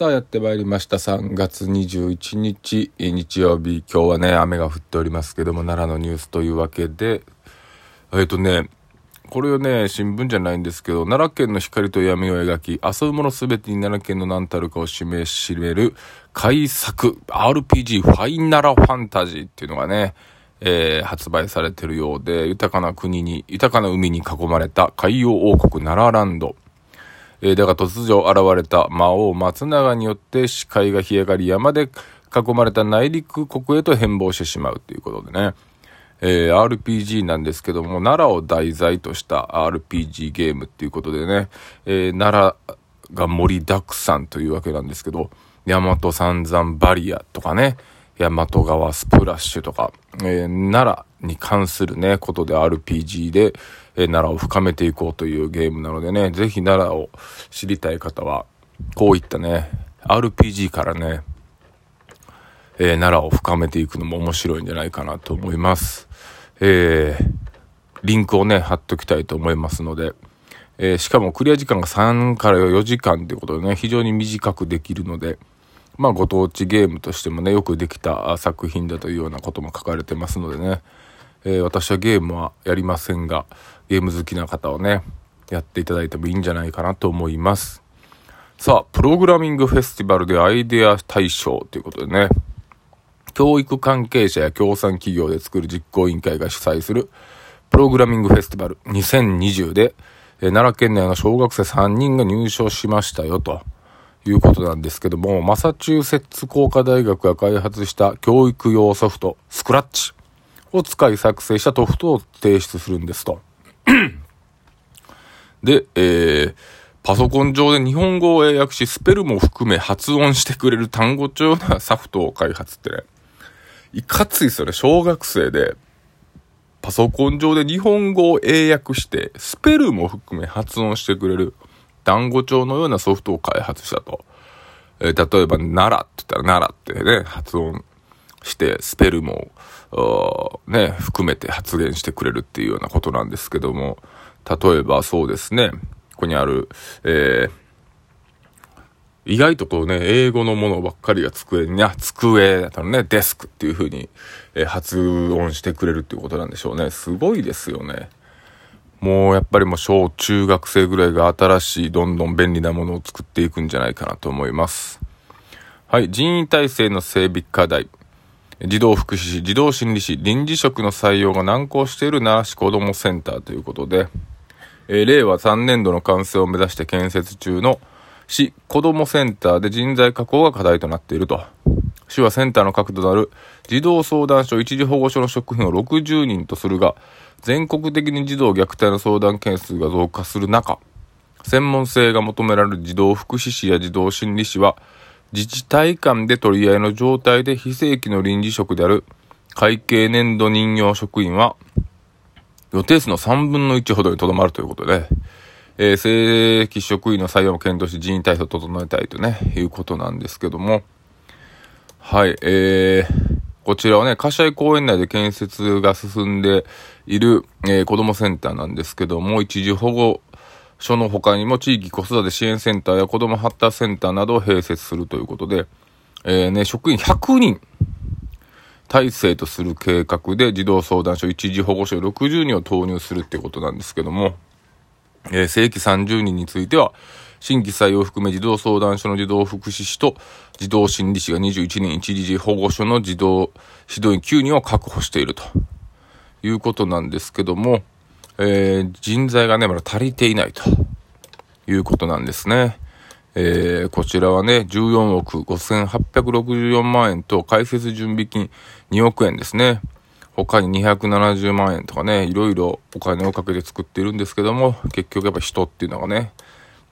さあやってまいりました。3月21日日曜日。今日はね雨が降っておりますけども奈良のニュースというわけで。えっ、とねこれをね新聞じゃないんですけど奈良県の光と闇を描き遊ぶもの全てに奈良県の何たるかを示しめる改作 RPG ファイナラファンタジーっていうのがねえー、発売されてるようで、豊かな国に、豊かな海に囲まれた海洋王国奈良ランド。えー、だが突如現れた魔王松永によって視界が干上がり山で囲まれた内陸国へと変貌してしまうということでね、えー、RPG なんですけども、奈良を題材とした RPG ゲームっていうことでね、えー、奈良が盛りだくさんというわけなんですけど、大和三山バリアとかね、大和川スプラッシュとか、えー、奈良に関するね、ことで RPG で、え、奈良を深めていこうというゲームなのでね、ぜひ奈良を知りたい方は、こういったね、RPG からね、えー、奈良を深めていくのも面白いんじゃないかなと思います。えー、リンクをね、貼っときたいと思いますので、えー、しかもクリア時間が3から4時間ってことでね、非常に短くできるので、まあ、ご当地ゲームとしてもね、よくできた作品だというようなことも書かれてますのでね、え、私はゲームはやりませんが、ゲーム好きな方をね、やっていただいてもいいんじゃないかなと思います。さあ、プログラミングフェスティバルでアイデア大賞ということでね、教育関係者や協賛企業で作る実行委員会が主催するプログラミングフェスティバル2020で、奈良県内の小学生3人が入賞しましたよと。いうことなんですけども、マサチューセッツ工科大学が開発した教育用ソフト、スクラッチを使い作成したソフトを提出するんですと。で、えー、パソコン上で日本語を英訳し、スペルも含め発音してくれる単語帳なソフトを開発ってね、いかついですよね。小学生で、パソコン上で日本語を英訳して、スペルも含め発音してくれる単語帳のようなソフトを開発したと。えー、例えば、奈良って言ったら奈良ってね、発音して、スペルも、ね、含めて発言してくれるっていうようなことなんですけども、例えばそうですね、ここにある、えー、意外とこうね、英語のものばっかりが机に、あ、机だったらね、デスクっていう風に、えー、発音してくれるっていうことなんでしょうね。すごいですよね。もうやっぱりもう小中学生ぐらいが新しいどんどん便利なものを作っていくんじゃないかなと思います。はい、人員体制の整備課題。児童福祉士、児童心理士、臨時職の採用が難航している奈良市子どもセンターということで、えー、令和3年度の完成を目指して建設中の市子どもセンターで人材確保が課題となっていると。市はセンターの核となる児童相談所一時保護所の職員を60人とするが、全国的に児童虐待の相談件数が増加する中、専門性が求められる児童福祉士や児童心理士は、自治体間で取り合いの状態で非正規の臨時職である会計年度任用職員は、予定数の3分の1ほどにとどまるということで、えー、正規職員の採用を検討し人員体制を整えたいとね、いうことなんですけども、はい、えー、こちらはね、柏井公園内で建設が進んでいる、えー、子供センターなんですけども、一時保護所の他にも地域子育て支援センターや子供発達センターなどを併設するということで、えー、ね、職員100人体制とする計画で児童相談所一時保護所60人を投入するっていうことなんですけども、えー、正規30人については、新規採用を含め児童相談所の児童福祉士と児童心理士が21人、一時保護所の児童指導員9人を確保しているということなんですけども、えー、人材がね、まだ足りていないということなんですね。えー、こちらはね、14億5864万円と開設準備金2億円ですね。他に270万円とかね、いろいろお金をかけて作っているんですけども、結局やっぱ人っていうのがね、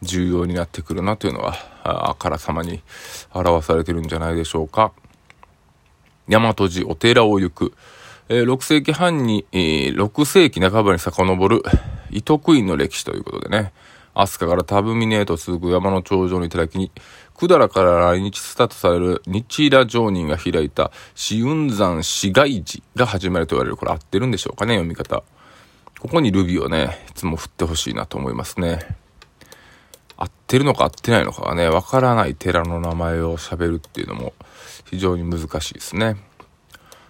重要になってくるなというのは、あからさまに表されてるんじゃないでしょうか。大和寺お寺を行く。え、6世紀半に、え、6世紀半ばに遡る、伊徳院の歴史ということでね、飛鳥から田文峰へと続く山の頂上に頂きに、百済から来日スタートされる日浦上人が開いた紫雲山市街寺が始まりと言われる。これ合ってるんでしょうかね、読み方。ここにルビーをね、いつも振ってほしいなと思いますね。合ってるのか合ってないのかがね、わからない寺の名前を喋るっていうのも非常に難しいですね。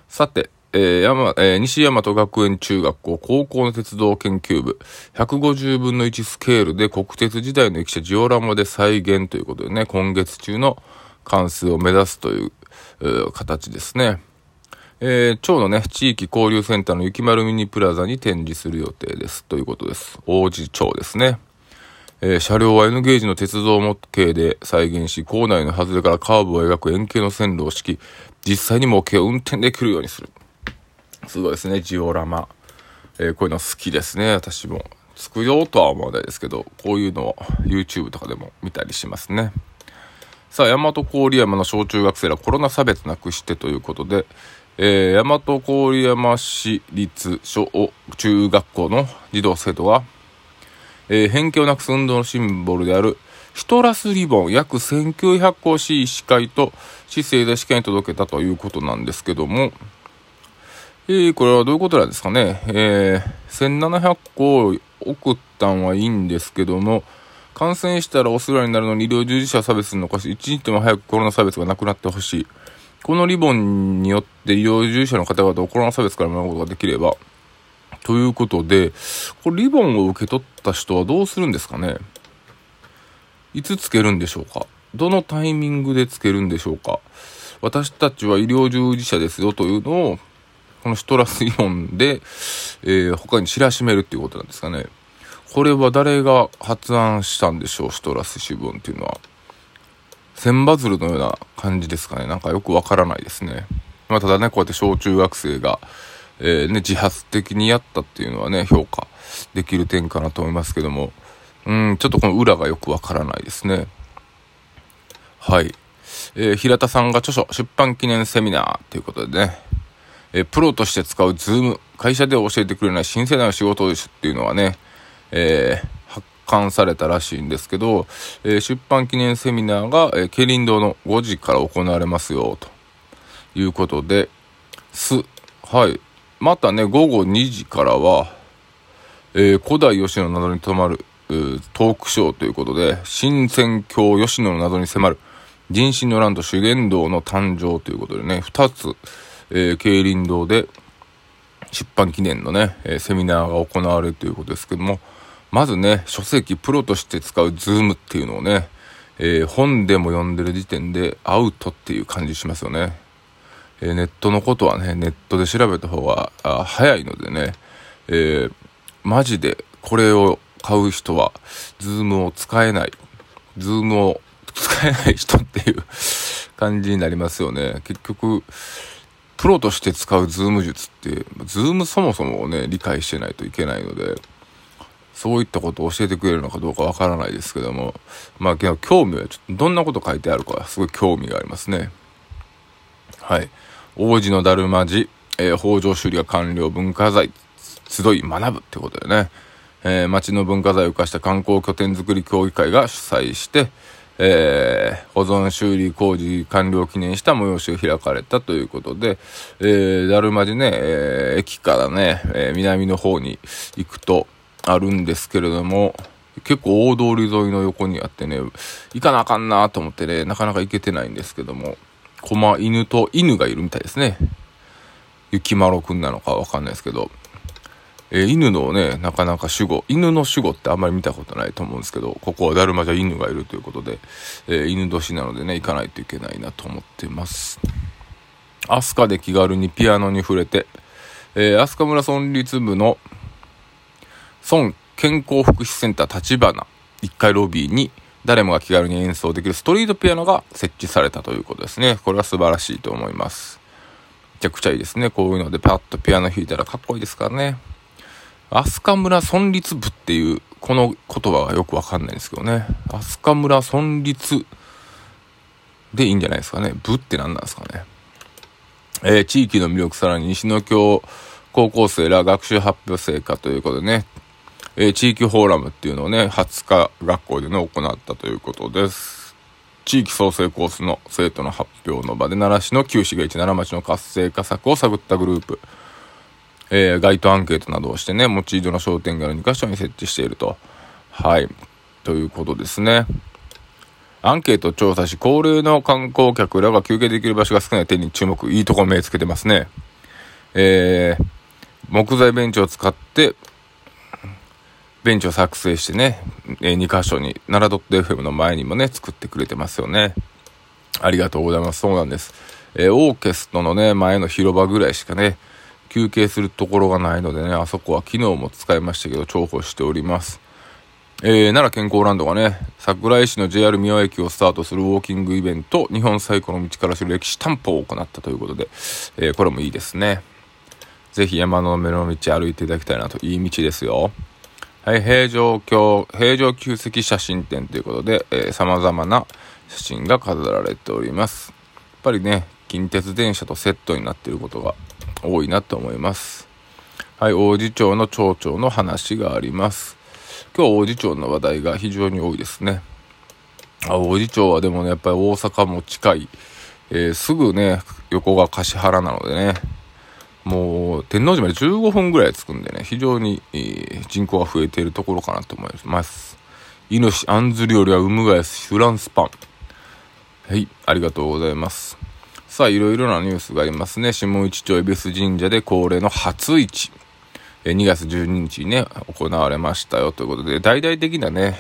さて、えー、山、えー、西大和学園中学校高校の鉄道研究部、150分の1スケールで国鉄時代の駅舎ジオラマで再現ということでね、今月中の関数を目指すという、え、形ですね。えー、町のね、地域交流センターの雪丸ミニプラザに展示する予定です。ということです。王子町ですね。えー、車両は N ゲージの鉄道模型で再現し、構内の外れからカーブを描く円形の線路を敷き、実際に模型を運転できるようにする。すごいですね、ジオラマ。えー、こういうの好きですね、私も。作ろうとは思わないですけど、こういうのを YouTube とかでも見たりしますね。さあ、大和郡山の小中学生らコロナ差別なくしてということで、えー、大和郡山市立小中学校の児童生徒が、えー、偏見をなくす運動のシンボルであるシトラスリボン約1900個を市医師会と市政で試験に届けたということなんですけども、えー、これはどういうことなんですかね。えー、1700個送ったんはいいんですけども、感染したらお世話になるのに医療従事者差別するのかし、一日でも早くコロナ差別がなくなってほしい。このリボンによって医療従事者の方々をコロナ差別から守ることができれば、ということで、これリボンを受け取った人はどうするんですかね。いつつけるんでしょうか。どのタイミングでつけるんでしょうか。私たちは医療従事者ですよというのを、このシトラスイオンで、えー、他に知らしめるっていうことなんですかね。これは誰が発案したんでしょう、シトラス脂肪っていうのは。千羽鶴のような感じですかね。なんかよくわからないですね。まあ、ただね、こうやって小中学生が、えー、ね、自発的にやったっていうのはね、評価できる点かなと思いますけども、うん、ちょっとこの裏がよくわからないですね。はい。えー、平田さんが著書、出版記念セミナーということでね、え、プロとして使う Zoom、会社で教えてくれない新世代の仕事ですっていうのはね、えー、刊されたらしいんですけど、えー、出版記念セミナーが、えー、啓林堂の5時から行われますよ、ということで、す、はい。またね、午後2時からは、えー、古代吉野の謎に迫る、トークショーということで、神仙境吉野の謎に迫る、壬申の乱と修験道の誕生ということでね、2つ、えー、啓林堂で出版記念のね、えー、セミナーが行われるということですけども、まずね、書籍プロとして使う Zoom っていうのをね、えー、本でも読んでる時点でアウトっていう感じしますよね。え、ネットのことはね、ネットで調べた方が早いのでね、え、マジでこれを買う人は、 Zoom を使えない、 Zoom を使えない人っていう感じになりますよね。結局、プロとして使う Zoom 術って、 Zoom そもそもね、理解してないといけないので、そういったことを教えてくれるのかどうかわからないですけども、まあ、興味は、ちょっとどんなこと書いてあるかすごい興味がありますね。はい。王子のだるま寺、えー、北条修理が完了文化財、集い学ぶってことでね、えー、町の文化財を生かした観光拠点づくり協議会が主催して、えー、保存修理工事完了記念した催しが開かれたということで、えー、だるま寺ね、えー、駅からね、え、南の方に行くと、あるんですけれども、結構大通り沿いの横にあってね、行かなあかんなと思ってね、なかなか行けてないんですけども、狛犬と犬がいるみたいですね。雪丸くんなのかわかんないですけど、えー、犬のね、なかなか守護、犬の守護ってあんまり見たことないと思うんですけど、ここはだるまじゃ犬がいるということで、えー、犬年なのでね、行かないといけないなと思ってます。飛鳥で気軽にピアノに触れて、えー、飛鳥村村立部の孫健康福祉センター立花1階ロビーに誰もが気軽に演奏できるストリートピアノが設置されたということですね。これは素晴らしいと思います。めちゃくちゃいいですね。こういうのでパッとピアノ弾いたらかっこいいですからね。飛鳥村村立部っていうこの言葉がよくわかんないんですけどね。飛鳥村村立でいいんじゃないですかね。部って何なんですかね。えー、地域の魅力さらに西野京高校生ら学習発表成果ということでね、えー、地域フォーラムっていうのをね、20日学校でね、行ったということです。地域創生コースの生徒の発表の場で、奈良市の旧市街地奈良町の活性化策を探ったグループ、えー、街頭アンケートなどをしてね、持ち井戸の商店街の2カ所に設置していると。はい。ということですね。アンケート調査し、高齢の観光客らが休憩できる場所が少ない点に注目。いいとこ目つけてますね。えー、木材ベンチを使って、ベンチを作成してね、えー、2箇所に、奈良 .fm の前にもね、作ってくれてますよね。ありがとうございます。そうなんです。えー、オーケストのね、前の広場ぐらいしかね、休憩するところがないのでね、あそこは昨日も使いましたけど、重宝しております。えー、奈良健康ランドがね、桜井市の JR 三輪駅をスタートするウォーキングイベント、日本最古の道から知る歴史担保を行ったということで、えー、これもいいですね。ぜひ山の目の道歩いていただきたいなと、いい道ですよ。はい、平城京、平城宮跡写真展ということで、えー、様々な写真が飾られております。やっぱりね、近鉄電車とセットになっていることが多いなと思います。はい、王子町の町長の話があります。今日は王子町の話題が非常に多いですね。あ王子町はでもね、やっぱり大阪も近い。えー、すぐね、横が橿原なのでね、もう天王寺まで15分ぐらい着くんでね、非常に、えー、人口が増えているところかなと思います。イノシアンズ料理はウムガヤスフランスパン。はい、ありがとうございます。さあ、いろいろなニュースがありますね。下市町恵比寿神社で恒例の初市。え2月12日にね、行われましたよということで、大々的なね、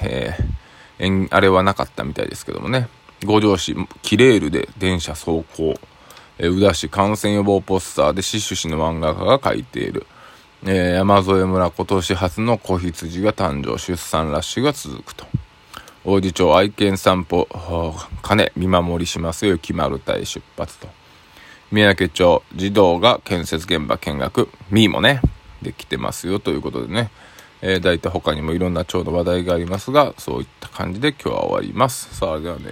えー、あれはなかったみたいですけどもね、五条市、キレールで電車走行、え、宇田市感染予防ポスターで死守市の漫画家が描いている、えー、山添村今年初の子羊が誕生、出産ラッシュが続くと。王子町愛犬散歩、金見守りしますよ、決まる隊出発と。三宅町児童が建設現場見学、ミーもね、できてますよということでね、えー、大体他にもいろんな町の話題がありますが、そういった感じで今日は終わります。さあ、ではね